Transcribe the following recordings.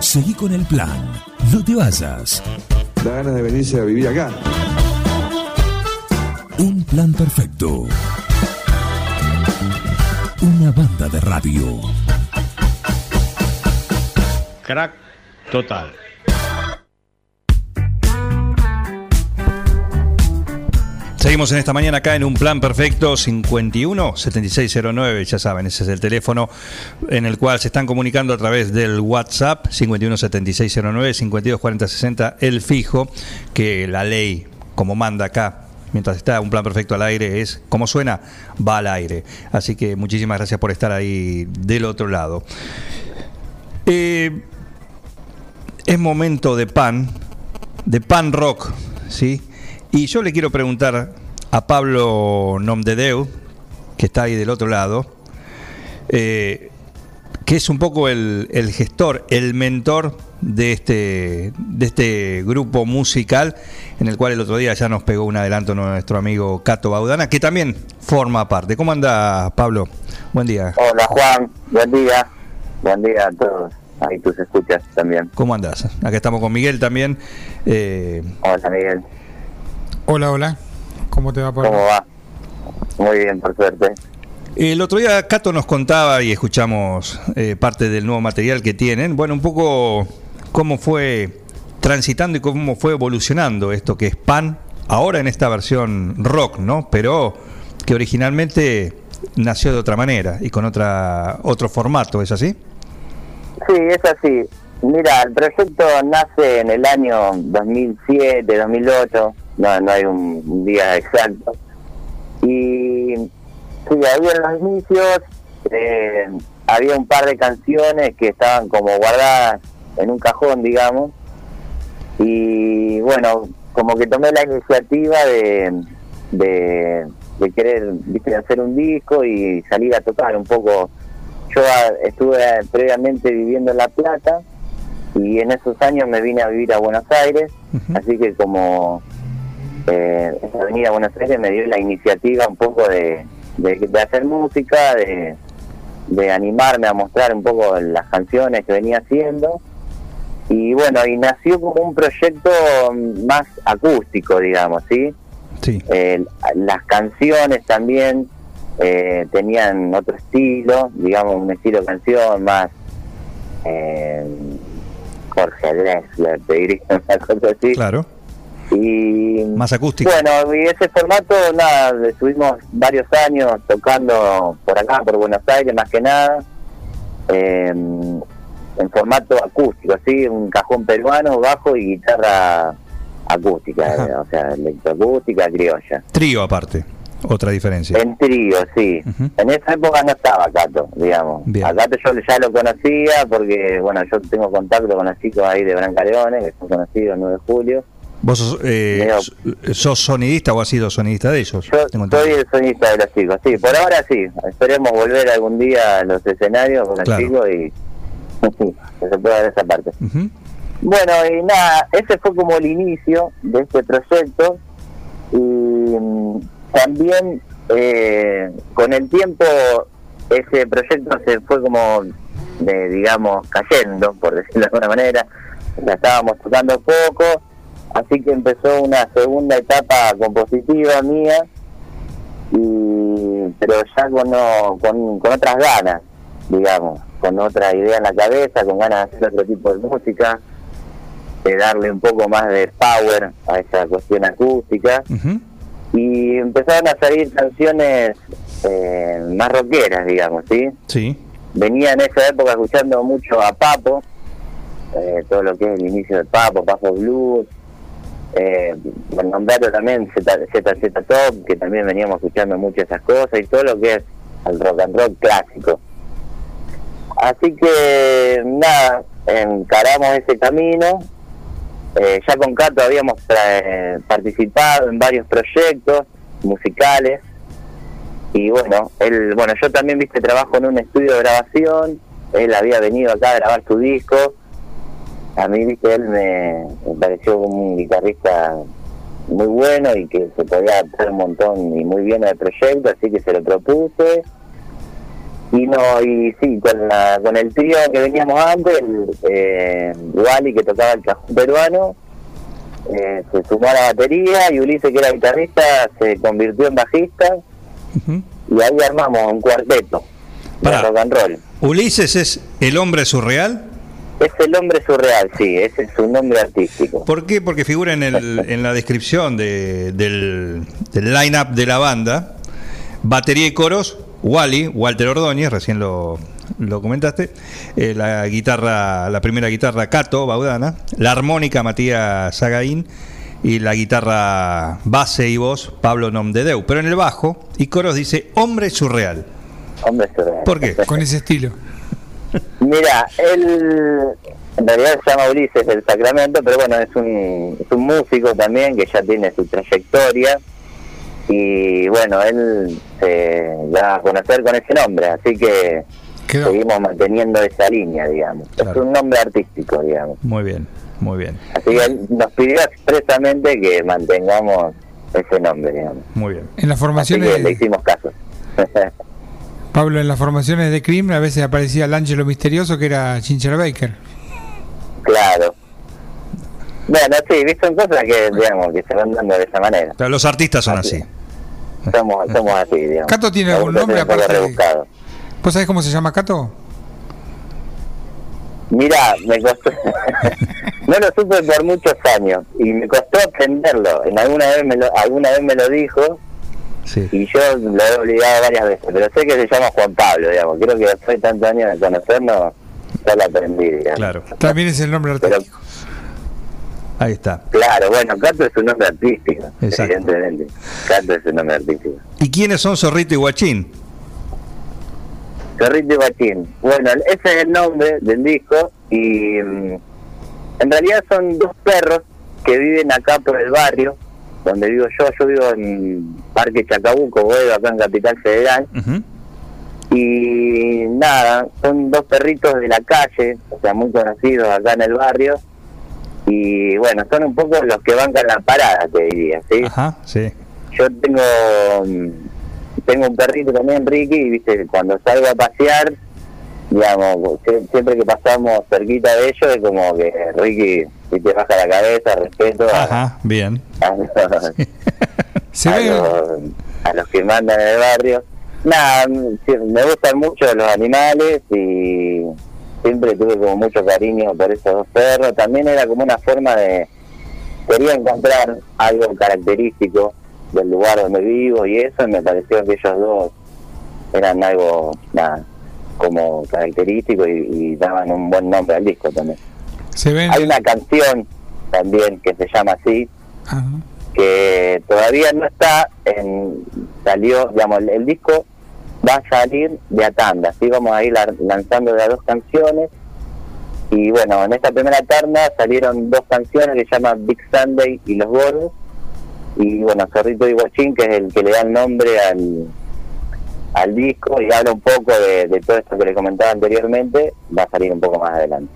Seguí con el plan. No te vayas. Da ganas de venirse a vivir acá. Un plan perfecto. Una banda de radio. Crack total. Seguimos en esta mañana acá en un plan perfecto 51 7609, ya saben, ese es el teléfono en el cual se están comunicando a través del WhatsApp 51 7609 52 40 60, el fijo que la ley como manda acá mientras está un plan perfecto al aire es como suena, va al aire. Así que muchísimas gracias por estar ahí del otro lado. Eh, es momento de pan, de pan rock, ¿sí? Y yo le quiero preguntar a Pablo Nomdedeu, que está ahí del otro lado, eh, que es un poco el, el, gestor, el mentor de este, de este grupo musical, en el cual el otro día ya nos pegó un adelanto nuestro amigo Cato Baudana, que también forma parte. ¿Cómo anda, Pablo? Buen día. Hola, Juan. Buen día. Buen día a todos. Ahí tus escuchas también. ¿Cómo andás? Acá estamos con Miguel también. Eh... Hola, Miguel. Hola, hola. ¿Cómo te va, Pablo? ¿Cómo va? Muy bien, por suerte. El otro día Cato nos contaba y escuchamos eh, parte del nuevo material que tienen. Bueno, un poco cómo fue transitando y cómo fue evolucionando esto que es Pan, ahora en esta versión rock, ¿no? Pero que originalmente nació de otra manera y con otra otro formato, ¿es así? Sí, es así. Mira, el proyecto nace en el año 2007, 2008 no, no hay un, día exacto. Y sí, ahí en los inicios eh, había un par de canciones que estaban como guardadas en un cajón, digamos. Y bueno, como que tomé la iniciativa de, de, querer ¿viste, hacer un disco y salir a tocar un poco. Yo estuve previamente viviendo en La Plata y en esos años me vine a vivir a Buenos Aires, así que como eh, esa avenida Buenos Aires me dio la iniciativa un poco de, de, hacer música, de, de, animarme a mostrar un poco las canciones que venía haciendo. Y bueno, y nació como un proyecto más acústico, digamos, ¿sí? Sí. Eh, las canciones también eh, tenían otro estilo, digamos, un estilo de canción más eh, Jorge Drexler, te diría una cosa así. Claro y más acústico. Bueno, y ese formato, nada, estuvimos varios años tocando por acá, por Buenos Aires, más que nada, en formato acústico, así, un cajón peruano, bajo y guitarra acústica, o sea, electroacústica, criolla. Trío aparte. Otra diferencia. En trío, sí. En esa época no estaba Cato, digamos. A Cato yo ya lo conocía porque, bueno, yo tengo contacto con los chicos ahí de Brancaleone, que son conocidos el 9 de julio. ¿Vos sos, eh, sos sonidista o has sido sonidista de ellos? Yo soy el sonidista de los chicos, sí, por ahora sí. Esperemos volver algún día a los escenarios con los chicos y que se pueda ver esa parte. Bueno, y nada, ese fue como el inicio de este proyecto y mm, también eh, con el tiempo ese proyecto se fue como, digamos, cayendo, por decirlo de alguna manera. Ya estábamos tocando poco Así que empezó una segunda etapa compositiva mía, y, pero ya con, con, otras ganas, digamos, con otra idea en la cabeza, con ganas de hacer otro tipo de música, de darle un poco más de power a esa cuestión acústica. Y empezaron a salir canciones eh, más rockeras, digamos, ¿sí? Sí. Venía en esa época escuchando mucho a Papo, eh, todo lo que es el inicio de Papo, Papo Blues, eh, nombrarlo también ZZ Top, que también veníamos escuchando mucho esas cosas y todo lo que es el rock and roll clásico. Así que nada, encaramos ese camino. Eh, ya con Cato habíamos eh, participado en varios proyectos musicales y bueno, él, bueno, yo también viste trabajo en un estudio de grabación. Él había venido acá a grabar su disco a mí, viste, él me, pareció un guitarrista muy bueno y que se podía adaptar un montón y muy bien al proyecto, así que se lo propuse. Y no, y sí, con, la, con el trío que veníamos antes, el, eh, Wally que tocaba el cajón peruano, eh, se sumó a la batería y Ulises que era guitarrista se convirtió en bajista y ahí armamos un cuarteto de Pará. rock and roll. Ulises es el hombre surreal. Es el hombre surreal, sí, ese es su nombre artístico. ¿Por qué? Porque figura en, el, en la descripción de- del, del line-up de la banda, batería y coros, Wally, Walter Ordóñez, recién lo, lo comentaste, eh, la guitarra, la primera guitarra Cato Baudana, la armónica Matías Sagaín y la guitarra base y voz Pablo Nomdedeu. Pero en el bajo y coros dice hombre surreal. Hombre surreal. ¿Por qué? Con ese estilo. Mira, él en realidad se llama Ulises del Sacramento, pero bueno, es un, es un músico también que ya tiene su trayectoria y bueno, él se da a conocer con ese nombre, así que Quedó. seguimos manteniendo esa línea, digamos. Claro. Es un nombre artístico, digamos. Muy bien, muy bien, Así que él nos pidió expresamente que mantengamos ese nombre, digamos. muy bien. En las Así formaciones, que le hicimos caso. Pablo, en las formaciones de Cream a veces aparecía el ángelo misterioso que era Chincher Baker. claro. Bueno, sí, viste, son cosas que, digamos, que se van dando de esa manera. O sea, los artistas son Así así. Somos, somos así, digamos. ¿Cato tiene algún nombre aparte de-. ¿Vos sabés cómo se llama Cato? Mira, me costó. no lo supe por muchos años y me costó aprenderlo. En alguna vez me lo, alguna vez me lo dijo Sí. y yo lo he olvidado varias veces, pero sé que se llama Juan Pablo, digamos. Creo que después de tantos años de conocernos, ya lo aprendí, digamos. Claro, También es el nombre Pero, artístico. ahí está. claro, bueno, Cato es un nombre artístico, Exacto. evidentemente. Cato es un nombre artístico. ¿Y quiénes son Zorrito y Guachín? Zorrito y Guachín. Bueno, ese es el nombre del disco y mm, en realidad son dos perros que viven acá por el barrio donde vivo yo. Yo vivo en Parque Chacabuco, Boedo, acá en Capital Federal. Y nada, son dos perritos de la calle, o sea, muy conocidos acá en el barrio. Y bueno, son un poco los que bancan la parada, te diría, ¿sí? Ajá, sí. yo tengo mm, tengo un perrito también Ricky y viste cuando salgo a pasear digamos sie- siempre que pasamos cerquita de ellos es como que Ricky si te baja la cabeza respeto a, Ajá, bien. a los, a los- a los que mandan en el barrio. Nada me gustan mucho los animales y siempre tuve como mucho cariño por esos dos perros. También era como una forma de quería encontrar algo característico del lugar donde vivo y eso y me pareció que ellos dos eran algo nada como característico y, y daban un buen nombre al disco también se ven. hay una canción también que se llama así Ajá. que todavía no está en salió digamos el, el disco va a salir de a tanda así vamos a ir la- lanzando las dos canciones y bueno en esta primera tanda salieron dos canciones que se llaman Big Sunday y Los Gordos y bueno Zorrito y Guachín que es el que le da el nombre al al disco y habla un poco de, de todo esto que le comentaba anteriormente va a salir un poco más adelante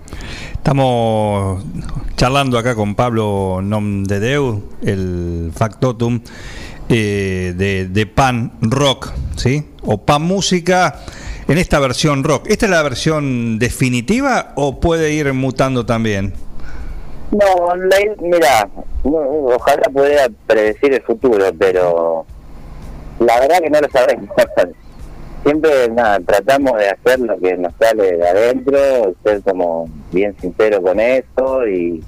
Estamos charlando acá con Pablo Nomdedeu, el factotum eh, de, de Pan Rock, ¿sí? O Pan Música en esta versión rock. ¿Esta es la versión definitiva o puede ir mutando también? No, la, mira, ojalá pudiera predecir el futuro, pero la verdad que no lo sabemos. Siempre nada, tratamos de hacer lo que nos sale de adentro, ser como bien sincero con eso y,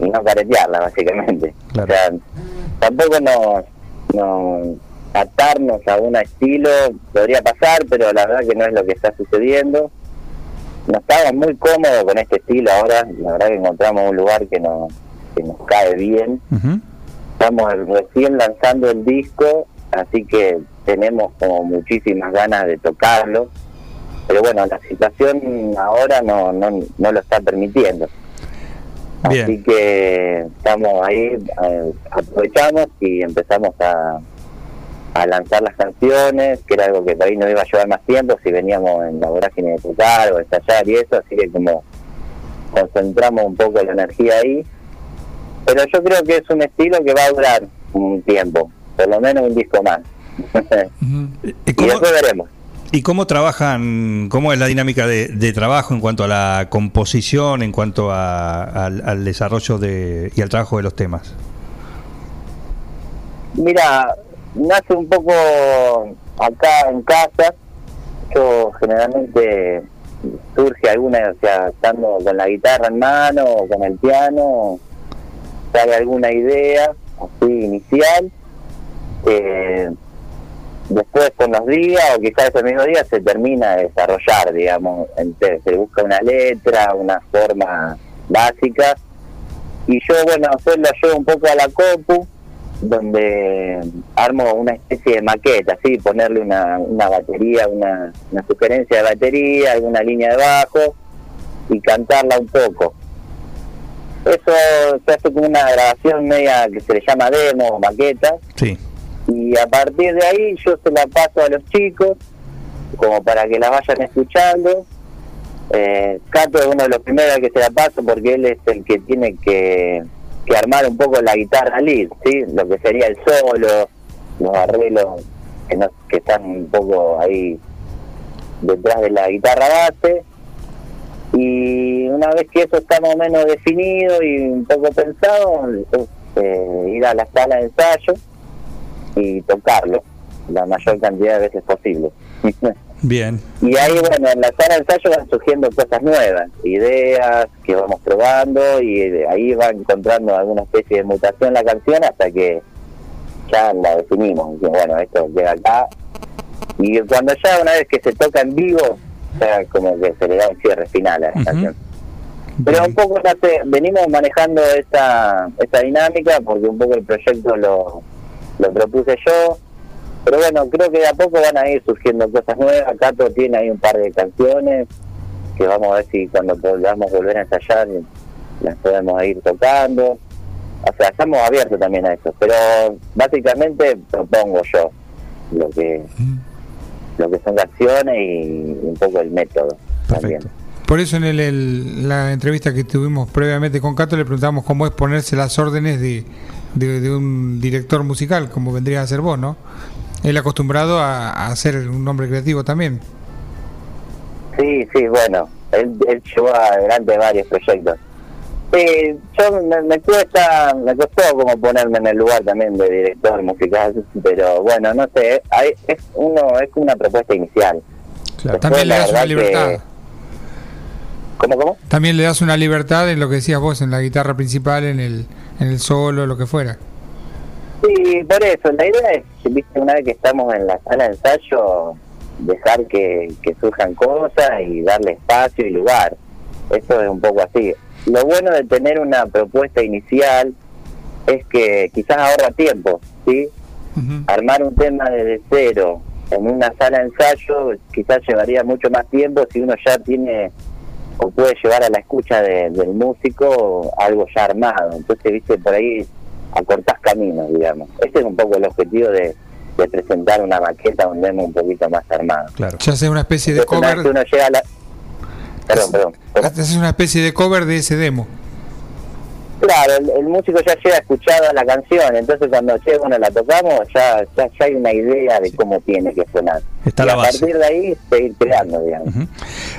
y no caretearla, básicamente. Claro. O sea, tampoco nos, nos atarnos a un estilo, podría pasar, pero la verdad que no es lo que está sucediendo. Nos estamos muy cómodos con este estilo ahora, la verdad que encontramos un lugar que nos, que nos cae bien. Estamos recién lanzando el disco, así que tenemos como muchísimas ganas de tocarlo. Pero bueno, la situación ahora no, no, no lo está permitiendo. Bien. Así que estamos ahí, eh, aprovechamos y empezamos a, a lanzar las canciones, que era algo que por ahí nos iba a llevar más tiempo si veníamos en la vorágine de tocar o ensayar y eso, así que como concentramos un poco la energía ahí. Pero yo creo que es un estilo que va a durar un tiempo, por lo menos un disco más. Y ¿Cómo, veremos. ¿Y cómo trabajan, cómo es la dinámica de, de trabajo en cuanto a la composición, en cuanto a- al, al desarrollo de, y al trabajo de los temas? Mira, nace un poco acá en casa. Yo generalmente surge alguna, o sea, estando con la guitarra en mano o con el piano, sale alguna idea así inicial. Eh, después con los días o quizás ese mismo día se termina de desarrollar, digamos, se busca una letra, una forma básica y yo, bueno, después lo llevo un poco a la compu, donde armo una especie de maqueta, ¿sí? ponerle una, una batería, una, una sugerencia de batería, alguna línea de bajo y cantarla un poco. Eso se hace como una grabación media que se le llama demo o maqueta Sí. Y a partir de ahí yo se la paso a los chicos como para que la vayan escuchando. Eh, Cato es uno de los primeros que se la paso porque él es el que tiene que, que armar un poco la guitarra lead, ¿sí? lo que sería el solo, los arreglos que, no, que están un poco ahí detrás de la guitarra base. Y una vez que eso está más o menos definido y un poco pensado, eh, ir a la sala de ensayo y tocarlo la mayor cantidad de veces posible. Bien. y ahí, bueno, en la sala de ensayo van surgiendo cosas nuevas, ideas que vamos probando y de ahí va encontrando alguna especie de mutación la canción hasta que ya la definimos. Y bueno, esto llega acá. Y cuando ya una vez que se toca en vivo, ya como que se le da un cierre final a la Ujú. canción. Pero un poco ya te- venimos manejando esta, esta dinámica porque un poco el proyecto lo, lo propuse yo. Pero bueno, creo que de a poco van a ir surgiendo cosas nuevas. Cato tiene ahí un par de canciones que vamos a ver si cuando podamos volver a ensayar las podemos ir tocando. O sea, estamos abiertos también a eso. Pero básicamente propongo yo lo que lo que son canciones y un poco el método también. Por eso en el- el- la entrevista que tuvimos previamente con Cato le preguntamos cómo es ponerse las órdenes de, de- de un director musical, como vendría a ser vos, ¿no? Él acostumbrado a, a ser un hombre creativo también. Sí, sí, bueno, él, él llevó adelante varios proyectos. Sí, yo me, me cuesta, me costó como ponerme en el lugar también de director musical, pero bueno, no sé, hay, es uno es una propuesta inicial. Claro. Después, También le das una libertad. que- ¿Cómo, cómo? También le das una libertad en lo que decías vos, en la guitarra principal, en el, en el solo, lo que fuera. Sí, por eso, la idea es, viste, una vez que estamos en la sala de ensayo, dejar que, que surjan cosas y darle espacio y lugar. Eso es un poco así. Lo bueno de tener una propuesta inicial es que quizás ahorra tiempo, ¿sí? Armar un tema desde cero en una sala de ensayo quizás llevaría mucho más tiempo si uno ya tiene o puede llevar a la escucha de- del músico algo ya armado. Entonces, viste, por ahí acortás caminos, digamos. Ese es un poco el objetivo de, de presentar una maqueta, un demo un poquito más armado. Claro. Ya hace una especie de Entonces, una vez que cover. uno llega a la... Perdón, perdón. Haces una especie de cover de ese demo. Claro, el, el músico ya llega escuchado la canción, entonces cuando llega, bueno, la tocamos, ya, ya, ya hay una idea de cómo tiene que sonar. Está y la a base. partir de ahí seguir creando, digamos.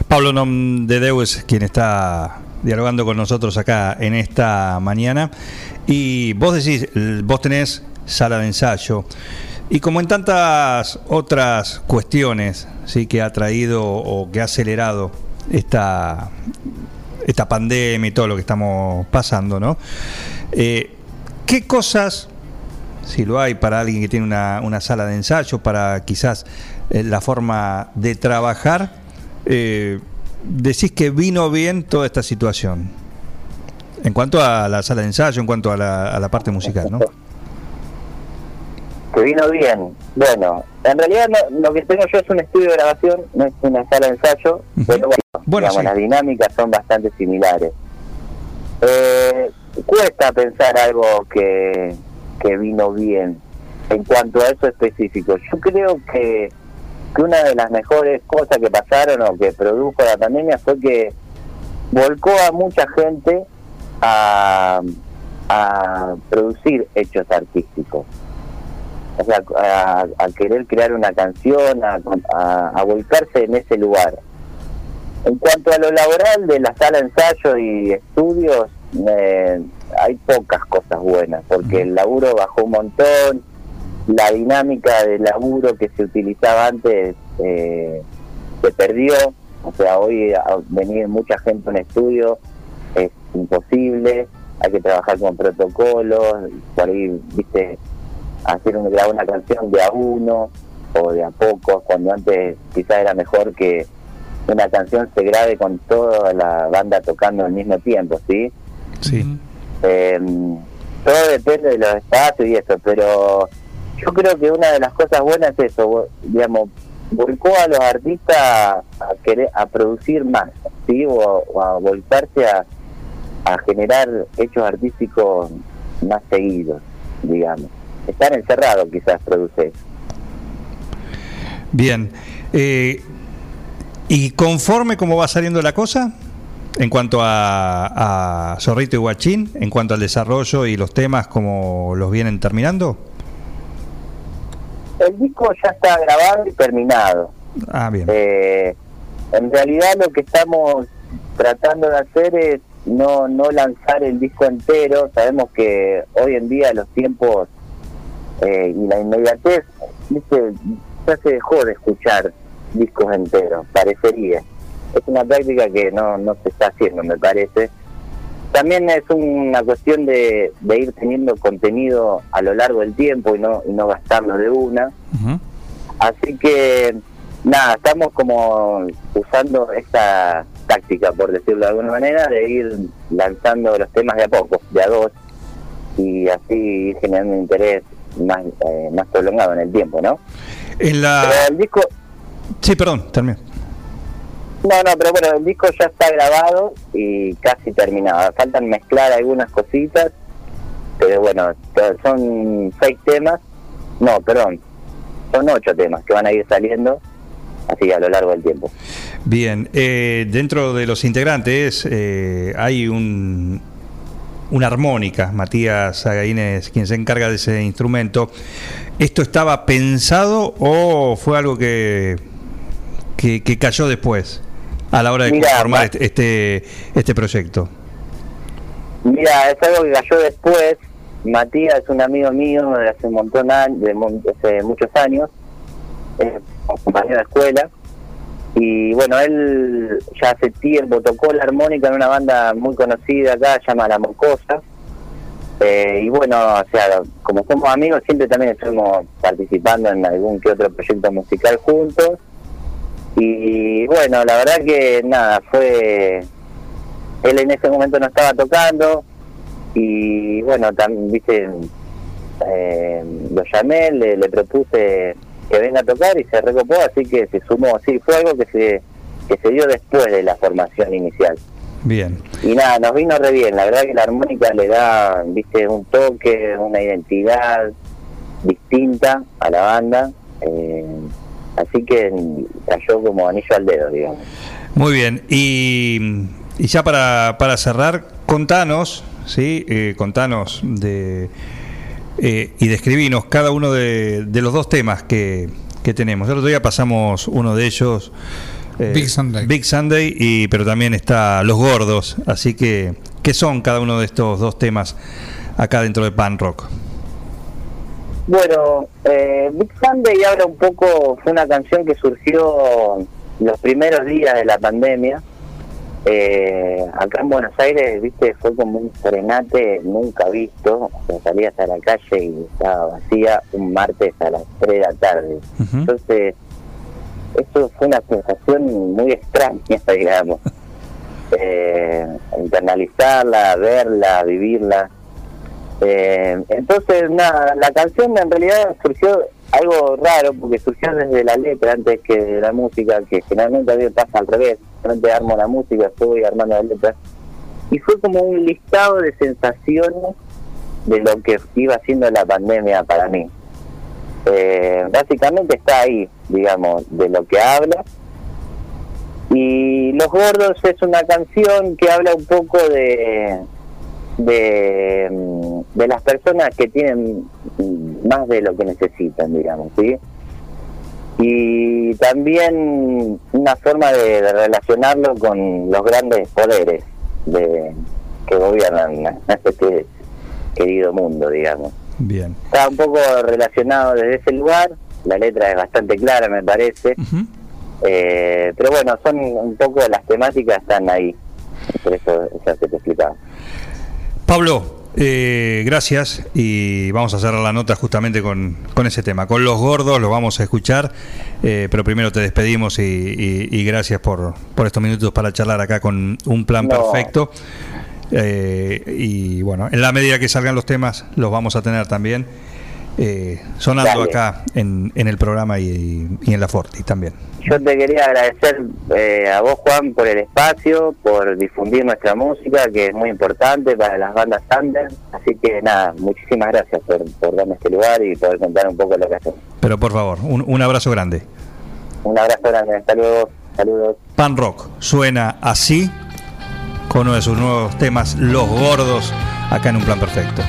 Pablo Nomdedeu es quien está dialogando con nosotros acá en esta mañana. Y vos decís, vos tenés sala de ensayo. Y como en tantas otras cuestiones ¿sí? que ha traído o que ha acelerado esta, esta pandemia y todo lo que estamos pasando, ¿no? Eh, ¿Qué cosas si lo hay para alguien que tiene una, sala de ensayo, para quizás eh, la forma de trabajar, eh, decís que vino bien toda esta situación. En cuanto a la sala de ensayo, en cuanto a la parte musical, ¿no? Que vino bien. Bueno, en realidad no- lo que tengo yo es un estudio de grabación, no es una sala de ensayo, pero bueno, Bueno, digamos, sí. las dinámicas son bastante similares. Eh, cuesta pensar algo que, que vino bien en cuanto a eso específico. Yo creo que, que una de las mejores cosas que pasaron o que produjo la pandemia fue que volcó a mucha gente a, a producir hechos artísticos. O sea, a, querer crear una canción, a, a, a volcarse en ese lugar. En cuanto a lo laboral de la sala de ensayo y estudios, eh, hay pocas cosas buenas, porque el laburo bajó un montón, la dinámica del laburo que se utilizaba antes eh, se perdió, o sea, hoy venir mucha gente a un estudio es imposible, hay que trabajar con protocolos, por ahí, viste, hacer una, grabar una canción de a uno o de a pocos, cuando antes quizás era mejor que una canción se grabe con toda la banda tocando al mismo tiempo, ¿sí? Sí. Eh, todo depende de los espacios y eso, pero yo creo que una de las cosas buenas es eso, digamos, volcó a los artistas a querer a producir más, ¿sí? O, o a volcarse a, a generar hechos artísticos más seguidos, digamos. Estar encerrado quizás produce eso. Bien. Eh, ¿Y conforme cómo va saliendo la cosa? En cuanto a, a Zorrito y Guachín, en cuanto al desarrollo y los temas, ¿cómo los vienen terminando? El disco ya está grabado y terminado. Ah, bien. Eh, en realidad lo que estamos tratando de hacer es no no lanzar el disco entero. Sabemos que hoy en día los tiempos eh, y la inmediatez, ¿viste? ya se dejó de escuchar discos enteros, parecería. Es una práctica que no, no se está haciendo, me parece. También es una cuestión de, de ir teniendo contenido a lo largo del tiempo y no, y no gastarlo de una. Así que, nada, estamos como usando esta táctica, por decirlo de alguna manera, de ir lanzando los temas de a poco, de a dos, y así ir generando interés más, eh, más prolongado en el tiempo, ¿no? En la... Pero el disco, Sí, perdón, termino. no, no, pero bueno, el disco ya está grabado y casi terminado. Faltan mezclar algunas cositas, pero bueno, son seis temas, no, perdón, son ocho temas que van a ir saliendo así a lo largo del tiempo. Bien, eh, dentro de los integrantes eh, hay un, una armónica, Matías Agaínez, quien se encarga de ese instrumento. ¿Esto estaba pensado o fue algo que, que, que cayó después a la hora de Mirá, conformar Ma- este, este, este proyecto? Mira, es algo que cayó después. Matías es un amigo mío de hace un montón de hace muchos años, compañero de escuela. Y bueno, él ya hace tiempo tocó la armónica en una banda muy conocida acá, se llama La Mocosa. Eh, y bueno, o sea, como somos amigos, siempre también estuvimos participando en algún que otro proyecto musical juntos. Y bueno, la verdad que nada, fue él en ese momento no estaba tocando y bueno también viste eh, lo llamé le, le propuse que venga a tocar y se recopó así que se sumó. Sí fue algo que se que se dio después de la formación inicial. Bien, y nada nos vino re bien. La verdad que la armónica le da viste un toque una identidad distinta a la banda eh, así que cayó como anillo al dedo digamos. Muy bien. Y, y ya para, para cerrar, contanos, ¿sí? Eh, contanos de, eh, y describinos cada uno de, de los dos temas que, que tenemos. El otro día pasamos uno de ellos. eh, Big Sunday. Big Sunday, y, pero también está Los Gordos. Así que, ¿qué son cada uno de estos dos temas acá dentro de Pan Rock? Bueno, eh, Big Sunday habla un poco, fue una canción que surgió los primeros días de la pandemia. Eh, acá en Buenos Aires, viste, fue como un frenate nunca visto. O sea, salías a la calle y estaba vacía un martes a las 3 de la tarde. Entonces, eso fue una sensación muy extraña, digamos. Eh, internalizarla, verla, vivirla. Eh, entonces, nada, la canción en realidad surgió algo raro, porque surgió desde la letra antes que la música, que generalmente a mí me pasa al revés. Generalmente armo la música, estoy armando la letra. Y fue como un listado de sensaciones de lo que iba haciendo la pandemia para mí. Eh, básicamente está ahí, digamos, de lo que habla. Y Los Gordos es una canción que habla un poco de, de, mm, de las personas que tienen más de lo que necesitan, digamos, ¿sí? Y también una forma de, de relacionarlo con los grandes poderes de, que gobiernan este querido mundo, digamos. Bien. Está un poco relacionado desde ese lugar, la letra es bastante clara, me parece. Eh, pero bueno, son un poco las temáticas están ahí. Por eso ya se te explicaba. Pablo, eh, gracias y vamos a cerrar la nota justamente con, con ese tema. Con los gordos lo vamos a escuchar, eh, pero primero te despedimos y, y- y gracias por, por estos minutos para charlar acá con un plan No. perfecto. Eh, y bueno, en la medida que salgan los temas, los vamos a tener también eh, sonando Dale. acá en, en el programa y, y en la Forti también. Yo te quería agradecer eh, a vos, Juan, por el espacio, por difundir nuestra música, que es muy importante para las bandas under. Así que nada, muchísimas gracias por, por darme este lugar y poder contar un poco lo que hacemos. Pero por favor, un, un abrazo grande. Un abrazo grande, hasta luego, saludos. Pan Rock suena así con uno de sus nuevos temas, Los Gordos, acá en un plan perfecto.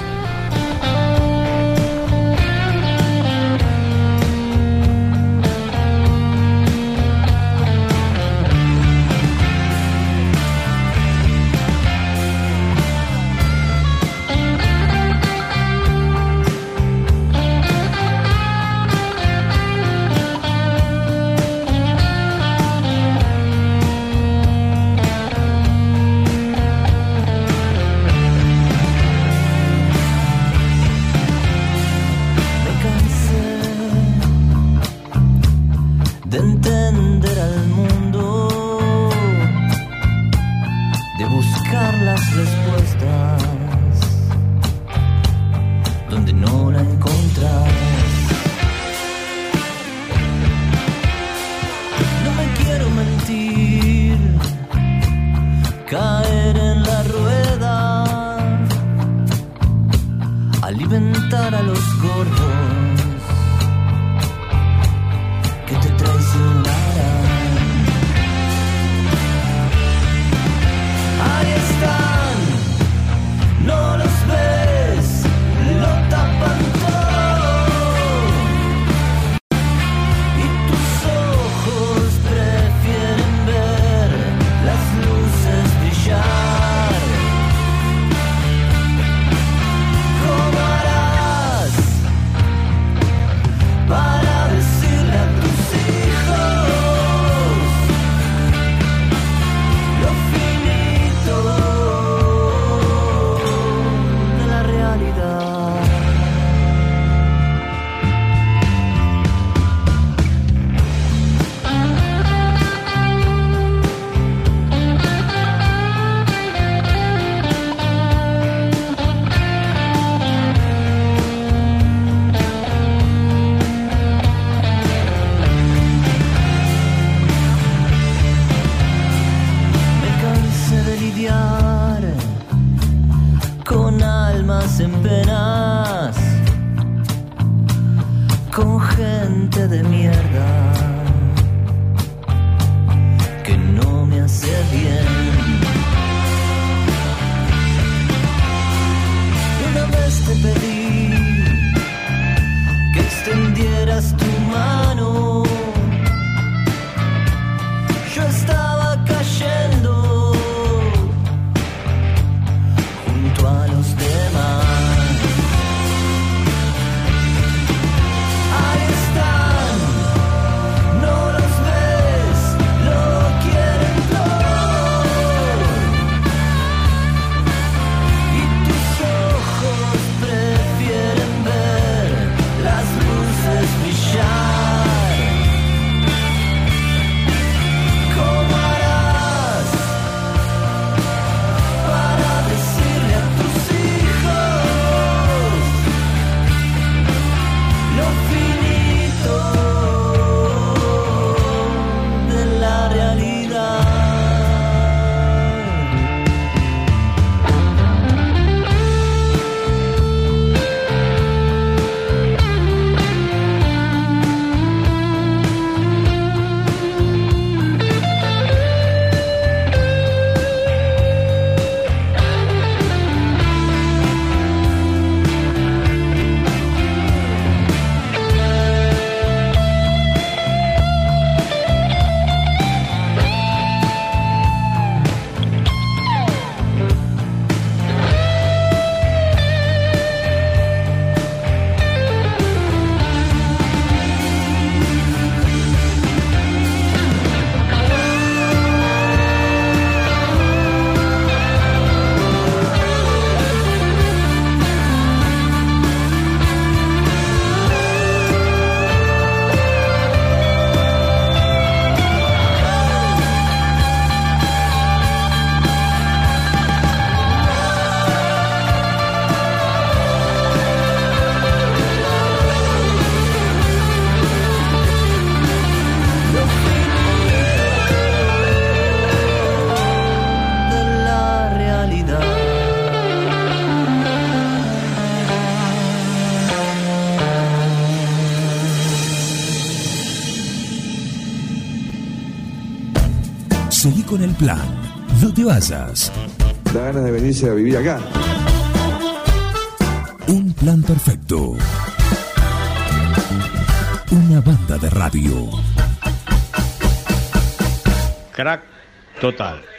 Plan. No te vayas. Da ganas de venirse a vivir acá. Un plan perfecto. Una banda de radio. Crack total.